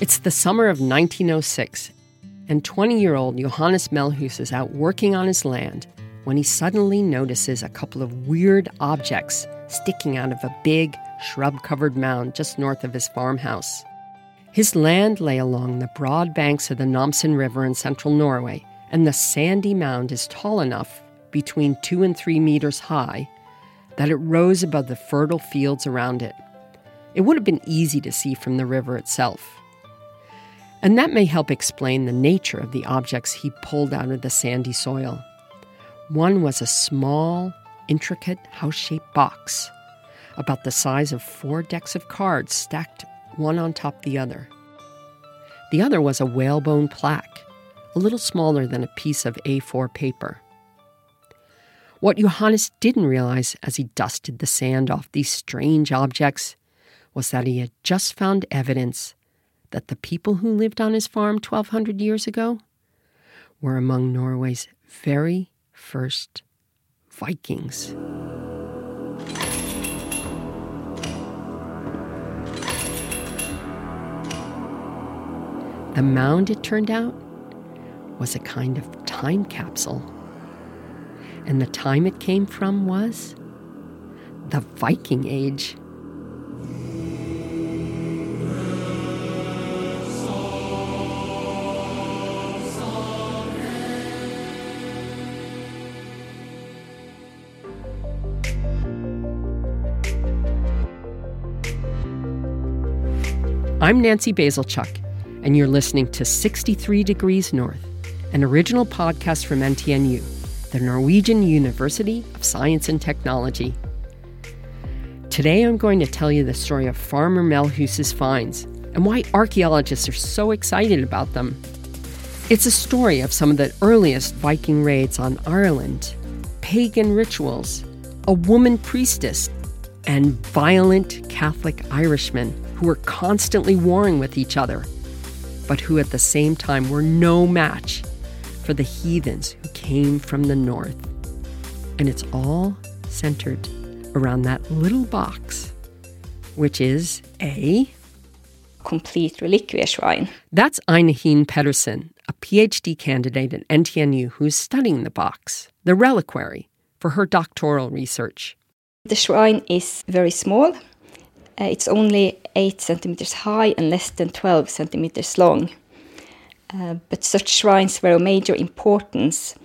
It's the summer of 1906, and 20 year old Johannes Melhus is out working on his land when he suddenly notices a couple of weird objects sticking out of a big, shrub covered mound just north of his farmhouse. His land lay along the broad banks of the Namsen River in central Norway, and the sandy mound is tall enough, between two and three meters high, that it rose above the fertile fields around it. It would have been easy to see from the river itself. And that may help explain the nature of the objects he pulled out of the sandy soil. One was a small, intricate house shaped box, about the size of four decks of cards stacked one on top the other. The other was a whalebone plaque, a little smaller than a piece of A4 paper. What Johannes didn't realize as he dusted the sand off these strange objects was that he had just found evidence that the people who lived on his farm 1200 years ago were among Norway's very first Vikings. The mound, it turned out, was a kind of time capsule. And the time it came from was the Viking Age. I'm Nancy Bazilchuk, and you're listening to 63 Degrees North, an original podcast from NTNU, the Norwegian University of Science and Technology. Today I'm going to tell you the story of Farmer Melhus's finds and why archaeologists are so excited about them. It's a story of some of the earliest Viking raids on Ireland, pagan rituals, a woman priestess, and violent Catholic Irishmen who were constantly warring with each other, but who at the same time were no match for the heathens who came from the north. And it's all centered around that little box, which is a complete reliquary shrine. That's Heen Pedersen, a PhD candidate at NTNU who's studying the box, the reliquary, for her doctoral research. The shrine is very small, uh, it's only 8 centimeters high and less than 12 centimeters long. Uh, but such shrines were of major importance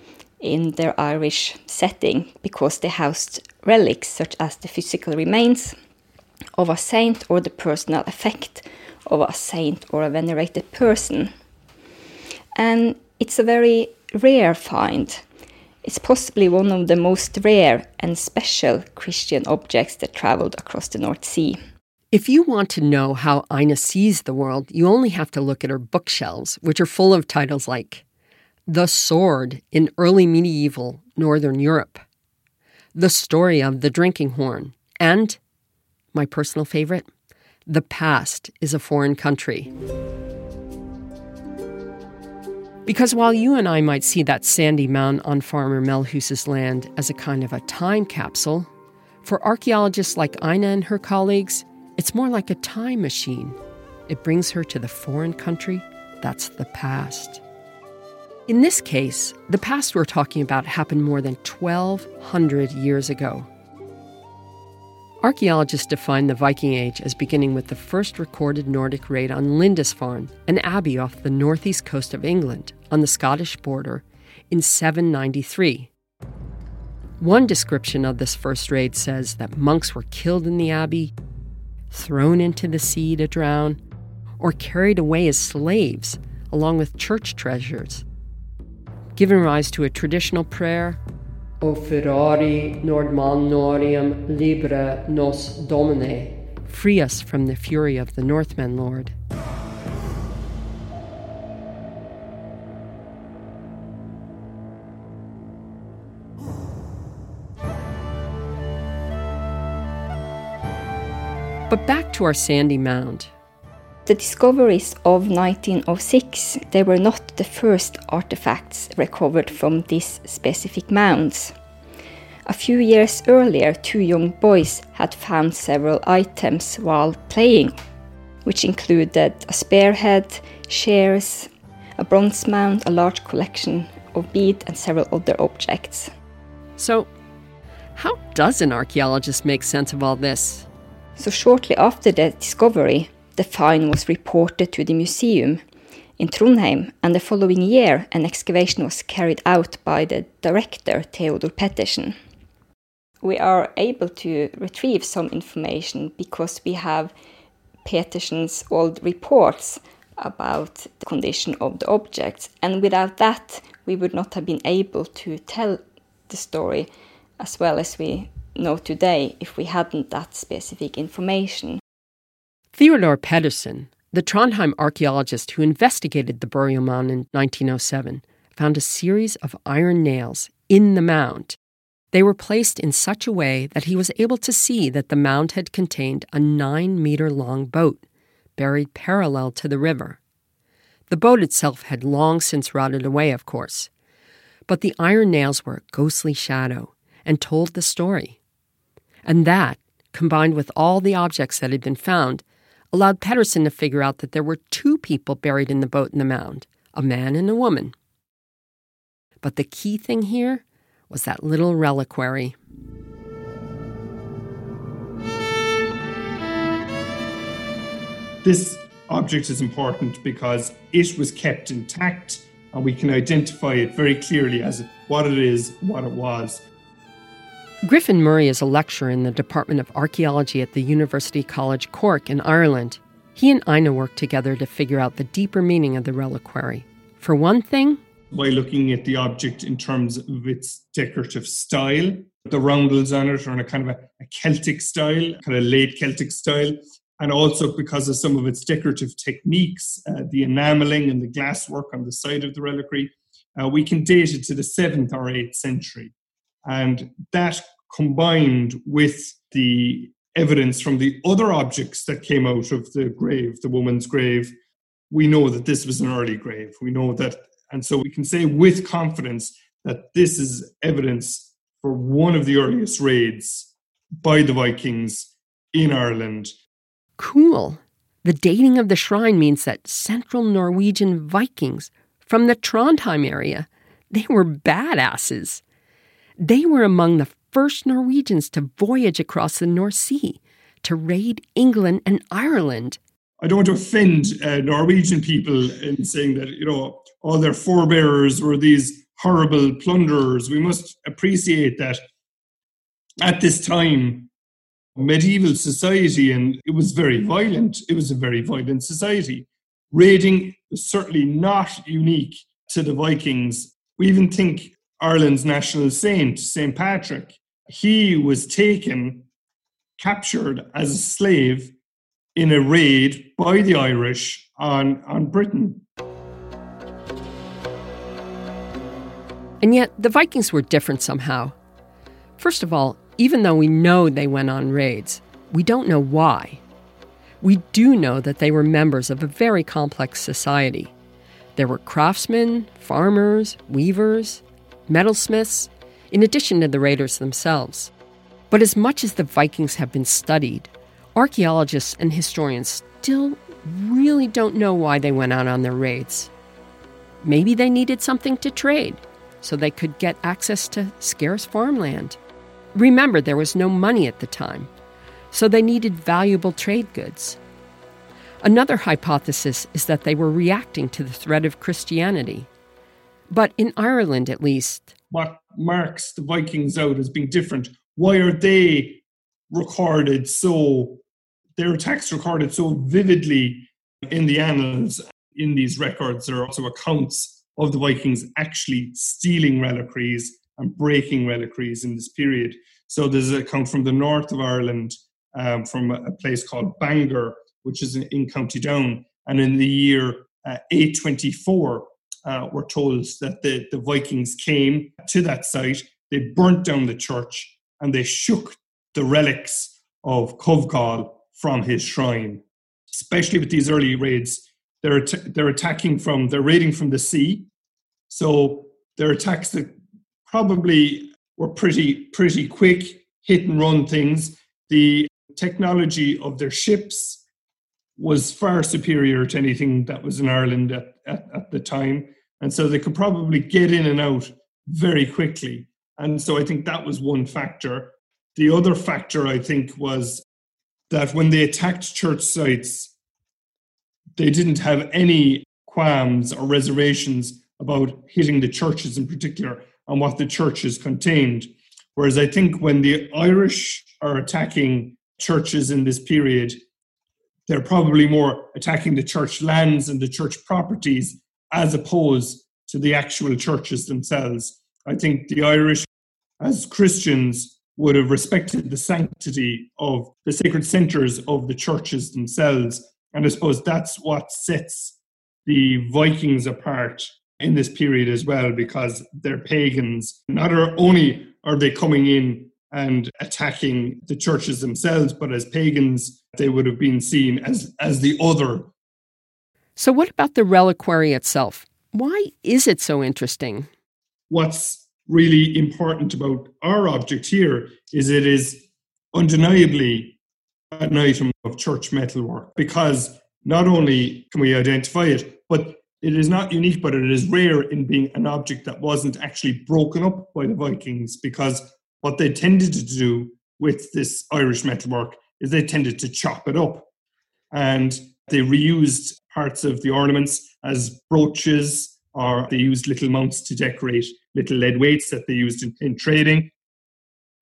in their Irish setting because they housed relics such as the physical remains of a saint or the personal effect of a saint or a venerated person. And it's a very rare find. It's possibly one of the most rare and special Christian objects that traveled across the North Sea. If you want to know how Ina sees the world, you only have to look at her bookshelves, which are full of titles like The Sword in Early Medieval Northern Europe, The Story of the Drinking Horn, and, my personal favorite, The Past is a Foreign Country. Because while you and I might see that sandy mound on Farmer Melhus's land as a kind of a time capsule, for archaeologists like Ina and her colleagues, it's more like a time machine. It brings her to the foreign country that's the past. In this case, the past we're talking about happened more than 1,200 years ago. Archaeologists define the Viking Age as beginning with the first recorded Nordic raid on Lindisfarne, an abbey off the northeast coast of England on the Scottish border, in 793. One description of this first raid says that monks were killed in the abbey, thrown into the sea to drown, or carried away as slaves along with church treasures, giving rise to a traditional prayer O furore Nordmannorium libera nos domine, free us from the fury of the Northmen, Lord. But back to our sandy mound. The discoveries of 1906, they were not the first artifacts recovered from these specific mounds. A few years earlier, two young boys had found several items while playing which included a spearhead, shares, a bronze mound, a large collection of bead, and several other objects. So, how does an archaeologist make sense of all this? So, shortly after the discovery, the find was reported to the museum in Trondheim, and the following year, an excavation was carried out by the director, Theodor Petersen. We are able to retrieve some information because we have Petersen's old reports about the condition of the objects, and without that, we would not have been able to tell the story as well as we know today if we hadn't that specific information. Theodor Petersen, the Trondheim archaeologist who investigated the burial mound in 1907, found a series of iron nails in the mound. They were placed in such a way that he was able to see that the mound had contained a nine meter long boat, buried parallel to the river. The boat itself had long since rotted away, of course, but the iron nails were a ghostly shadow and told the story. And that, combined with all the objects that had been found, allowed Petersen to figure out that there were two people buried in the boat in the mound a man and a woman. But the key thing here was that little reliquary. This object is important because it was kept intact and we can identify it very clearly as what it is, what it was. Griffin Murray is a lecturer in the Department of Archaeology at the University College Cork in Ireland. He and Ina worked together to figure out the deeper meaning of the reliquary. For one thing, by looking at the object in terms of its decorative style. The roundels on it are in a kind of a, a Celtic style, kind of late Celtic style and also because of some of its decorative techniques, uh, the enameling and the glasswork on the side of the reliquary, uh, we can date it to the 7th or 8th century. And that combined with the evidence from the other objects that came out of the grave, the woman's grave, we know that this was an early grave. We know that, and so we can say with confidence that this is evidence for one of the earliest raids by the Vikings in Ireland Cool. The dating of the shrine means that central Norwegian Vikings from the Trondheim area, they were badasses. They were among the first Norwegians to voyage across the North Sea to raid England and Ireland. I don't want to offend uh, Norwegian people in saying that, you know, all their forebears were these horrible plunderers. We must appreciate that at this time, medieval society and it was very violent. It was a very violent society. Raiding was certainly not unique to the Vikings. We even think Ireland's national saint, St. Patrick, he was taken, captured as a slave in a raid by the Irish on, on Britain. And yet, the Vikings were different somehow. First of all, even though we know they went on raids, we don't know why. We do know that they were members of a very complex society. There were craftsmen, farmers, weavers, metalsmiths, in addition to the raiders themselves. But as much as the Vikings have been studied, archaeologists and historians still really don't know why they went out on their raids. Maybe they needed something to trade so they could get access to scarce farmland. Remember, there was no money at the time, so they needed valuable trade goods. Another hypothesis is that they were reacting to the threat of Christianity. But in Ireland, at least. What marks the Vikings out as being different? Why are they recorded so, their attacks recorded so vividly in the annals? In these records, there are also accounts of the Vikings actually stealing reliquaries and breaking reliquaries in this period. So there's an account from the north of Ireland, um, from a place called Bangor, which is in, in County Down. And in the year uh, 824, uh, we're told that the, the Vikings came to that site, they burnt down the church, and they shook the relics of Comgall from his shrine. Especially with these early raids, they're, they're attacking from, they're raiding from the sea. So they're attacks that probably were pretty pretty quick hit and run things. The technology of their ships was far superior to anything that was in Ireland at, at, at the time. And so they could probably get in and out very quickly. And so I think that was one factor. The other factor, I think, was that when they attacked church sites, they didn't have any qualms or reservations about hitting the churches in particular and what the churches contained. Whereas I think when the Irish are attacking churches in this period, they're probably more attacking the church lands and the church properties as opposed to the actual churches themselves. I think the Irish, as Christians, would have respected the sanctity of the sacred centres of the churches themselves. And I suppose that's what sets the Vikings apart in this period as well, because they're pagans. Not only are they coming in and attacking the churches themselves, but as pagans, they would have been seen as, as the other. So, what about the reliquary itself? Why is it so interesting? What's really important about our object here is it is undeniably an item of church metalwork because not only can we identify it, but it is not unique, but it is rare in being an object that wasn't actually broken up by the Vikings because what they tended to do with this Irish metalwork is they tended to chop it up and they reused parts of the ornaments as brooches or they used little mounts to decorate little lead weights that they used in, in trading.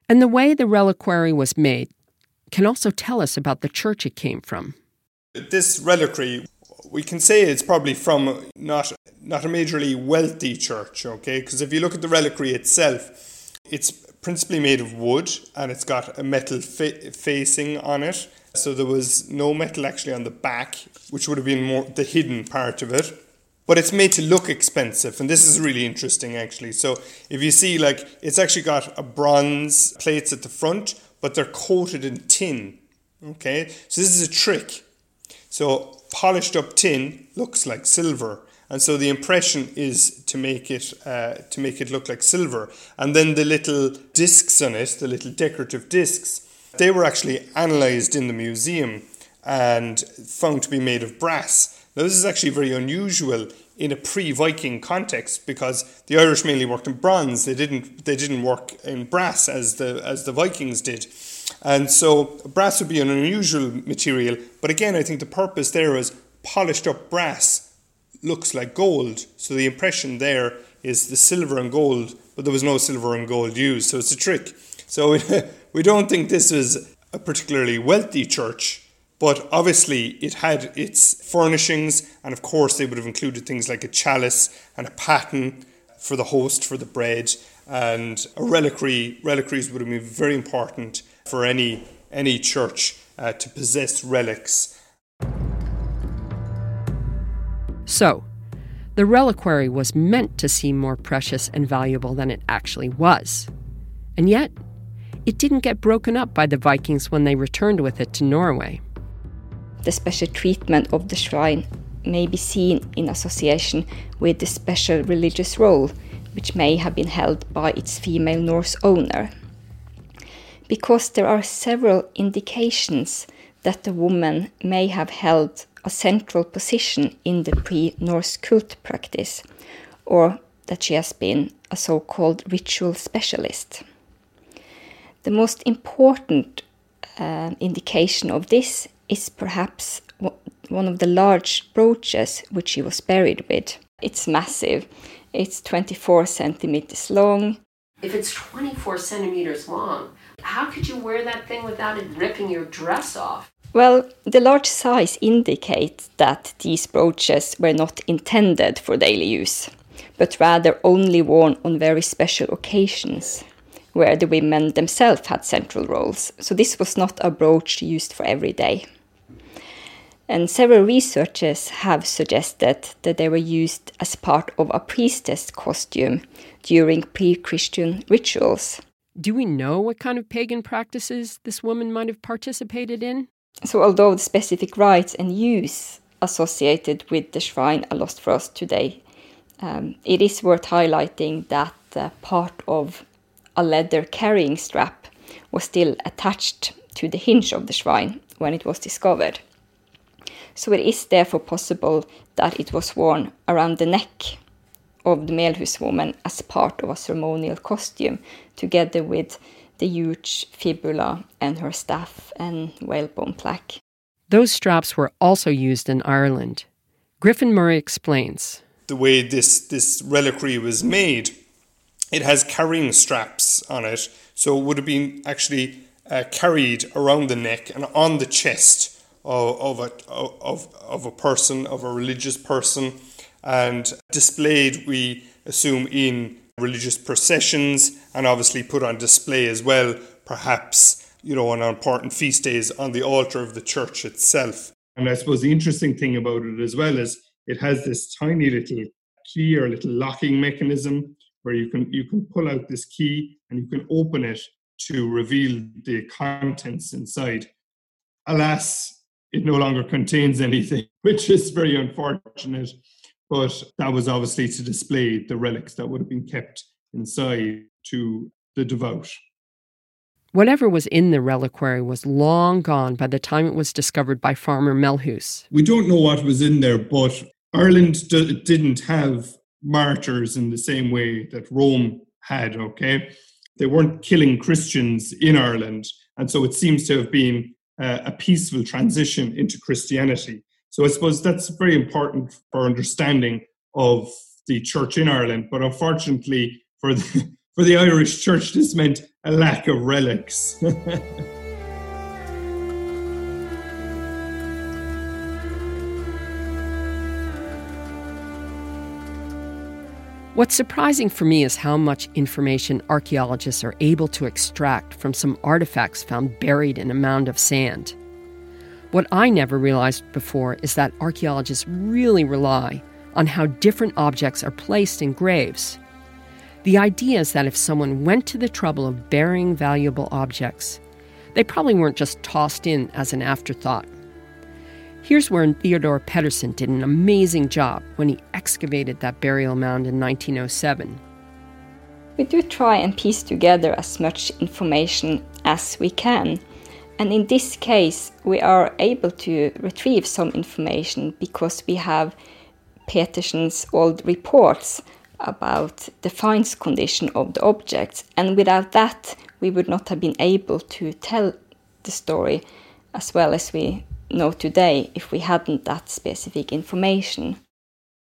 And the way the reliquary was made can also tell us about the church it came from. This reliquary, we can say it's probably from not not a majorly wealthy church, okay? Because if you look at the reliquary itself, it's principally made of wood and it's got a metal fa- facing on it. So there was no metal actually on the back, which would have been more the hidden part of it. But it's made to look expensive and this is really interesting actually. So if you see like it's actually got a bronze plates at the front but they're coated in tin okay? So this is a trick. So polished up tin looks like silver and so the impression is to make it uh, to make it look like silver. And then the little discs on it the little decorative discs they were actually analyzed in the museum and found to be made of brass now, this is actually very unusual in a pre-Viking context because the Irish mainly worked in bronze. They didn't they didn't work in brass as the as the Vikings did. And so brass would be an unusual material, but again I think the purpose there is polished up brass looks like gold. So the impression there is the silver and gold, but there was no silver and gold used. So it's a trick. So we don't think this was a particularly wealthy church but obviously, it had its furnishings, and of course, they would have included things like a chalice and a paten for the host for the bread, and a reliquary. Reliquaries would have been very important for any any church uh, to possess relics. So, the reliquary was meant to seem more precious and valuable than it actually was. And yet, it didn't get broken up by the Vikings when they returned with it to Norway the special treatment of the shrine may be seen in association with the special religious role which may have been held by its female Norse owner. Because there are several indications that the woman may have held a central position in the pre Norse cult practice, or that she has been a so called ritual specialist. The most important uh, indication of this is perhaps one of the large brooches which she was buried with. It's massive. It's 24 centimeters long. If it's 24 centimeters long, how could you wear that thing without it ripping your dress off? Well, the large size indicates that these brooches were not intended for daily use, but rather only worn on very special occasions where the women themselves had central roles. So this was not a brooch used for every day. And several researchers have suggested that they were used as part of a priestess costume during pre Christian rituals. Do we know what kind of pagan practices this woman might have participated in? So, although the specific rites and use associated with the shrine are lost for us today, um, it is worth highlighting that uh, part of a leather carrying strap was still attached to the hinge of the shrine when it was discovered. So it is therefore possible that it was worn around the neck of the Melhus woman as part of a ceremonial costume, together with the huge fibula and her staff and whalebone plaque. Those straps were also used in Ireland. Griffin Murray explains. The way this, this reliquary was made, it has carrying straps on it, so it would have been actually uh, carried around the neck and on the chest of, of, a, of, of a person, of a religious person, and displayed, we assume, in religious processions and obviously put on display as well, perhaps, you know, on important feast days on the altar of the church itself. And I suppose the interesting thing about it as well is it has this tiny little key or little locking mechanism where you can you can pull out this key and you can open it to reveal the contents inside. Alas, it no longer contains anything, which is very unfortunate. But that was obviously to display the relics that would have been kept inside to the devout. Whatever was in the reliquary was long gone by the time it was discovered by farmer Melhus. We don't know what was in there, but Ireland d- didn't have martyrs in the same way that Rome had, okay? They weren't killing Christians in Ireland. And so it seems to have been uh, a peaceful transition into Christianity. So I suppose that's very important for understanding of the church in Ireland. But unfortunately for the, for the Irish church, this meant a lack of relics. What's surprising for me is how much information archaeologists are able to extract from some artifacts found buried in a mound of sand. What I never realized before is that archaeologists really rely on how different objects are placed in graves. The idea is that if someone went to the trouble of burying valuable objects, they probably weren't just tossed in as an afterthought. Here's where Theodore Petersen did an amazing job when he excavated that burial mound in 1907. We do try and piece together as much information as we can. And in this case, we are able to retrieve some information because we have Petersen's old reports about the finds condition of the objects. And without that, we would not have been able to tell the story as well as we know today if we hadn't that specific information.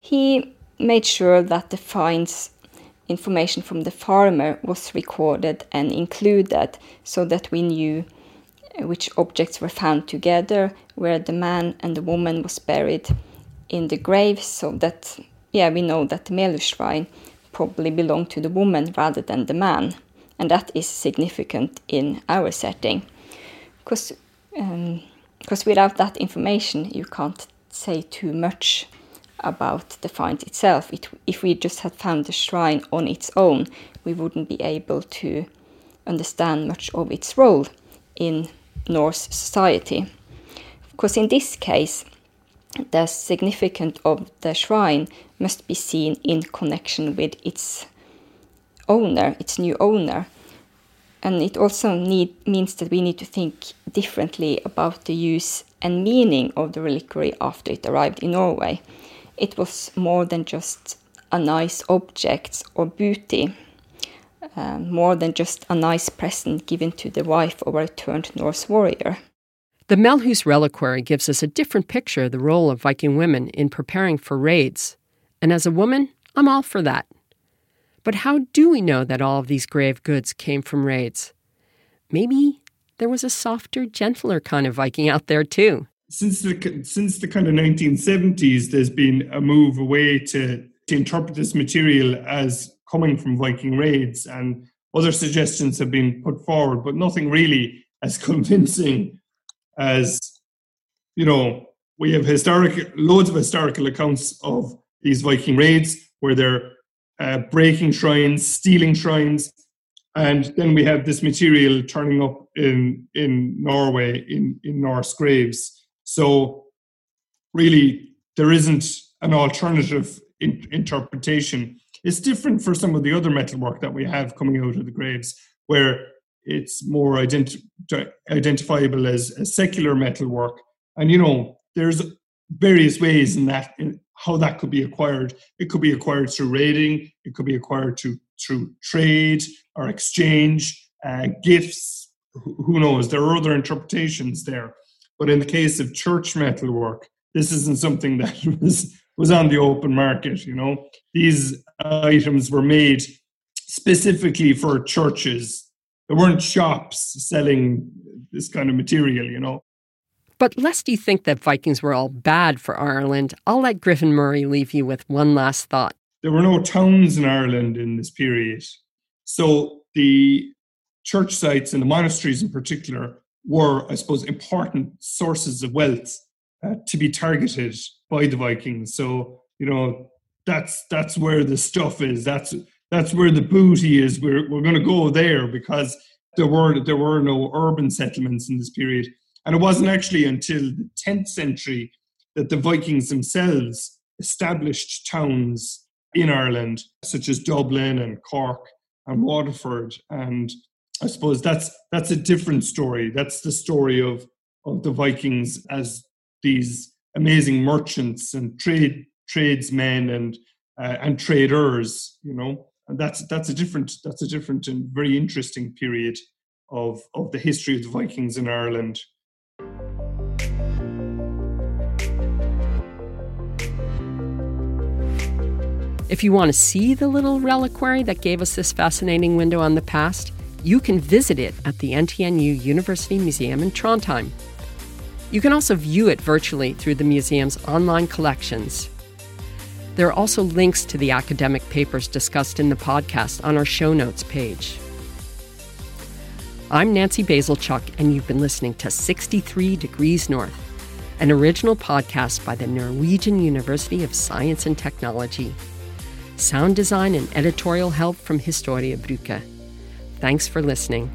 He made sure that the finds information from the farmer was recorded and included so that we knew which objects were found together, where the man and the woman was buried in the grave, so that yeah, we know that the Melhus shrine probably belonged to the woman rather than the man, and that is significant in our setting, because um, because without that information, you can't say too much about the find itself. It, if we just had found the shrine on its own, we wouldn't be able to understand much of its role in Norse society. Because in this case, the significance of the shrine must be seen in connection with its owner, its new owner, and it also need, means that we need to think differently about the use and meaning of the reliquary after it arrived in Norway. It was more than just a nice object or booty, uh, more than just a nice present given to the wife of a returned Norse warrior. The Melhus reliquary gives us a different picture of the role of Viking women in preparing for raids. And as a woman, I'm all for that. But how do we know that all of these grave goods came from raids? Maybe there was a softer, gentler kind of Viking out there too. Since the since the kind of 1970s, there's been a move away to, to interpret this material as coming from Viking raids, and other suggestions have been put forward, but nothing really as convincing as you know. We have historic loads of historical accounts of these Viking raids where they're uh, breaking shrines, stealing shrines, and then we have this material turning up in in Norway in in Norse graves. So really, there isn't an alternative in, interpretation. It's different for some of the other metalwork that we have coming out of the graves, where it's more identi- identifiable as, as secular metalwork. And you know, there's various ways in that how that could be acquired. It could be acquired through raiding. It could be acquired to, through trade or exchange, uh, gifts. Who knows? There are other interpretations there. But in the case of church metalwork, this isn't something that was was on the open market. You know, these items were made specifically for churches. There weren't shops selling this kind of material. You know, but lest you think that Vikings were all bad for Ireland, I'll let Griffin Murray leave you with one last thought. There were no towns in Ireland in this period. So the church sites and the monasteries in particular were, I suppose, important sources of wealth uh, to be targeted by the Vikings. So, you know, that's that's where the stuff is. That's that's where the booty is. We're we're going to go there because there were there were no urban settlements in this period. And it wasn't actually until the 10th century that the Vikings themselves established towns in Ireland, such as Dublin and Cork and Waterford. And I suppose that's that's a different story. That's the story of, of the Vikings as these amazing merchants and trade tradesmen and uh, and traders, you know. And that's that's a different that's a different and very interesting period of of the history of the Vikings in Ireland. If you want to see the little reliquary that gave us this fascinating window on the past, you can visit it at the NTNU University Museum in Trondheim. You can also view it virtually through the museum's online collections. There are also links to the academic papers discussed in the podcast on our show notes page. I'm Nancy Bazilchuk, and you've been listening to 63 Degrees North, an original podcast by the Norwegian University of Science and Technology sound design and editorial help from Historia Bruke. Thanks for listening.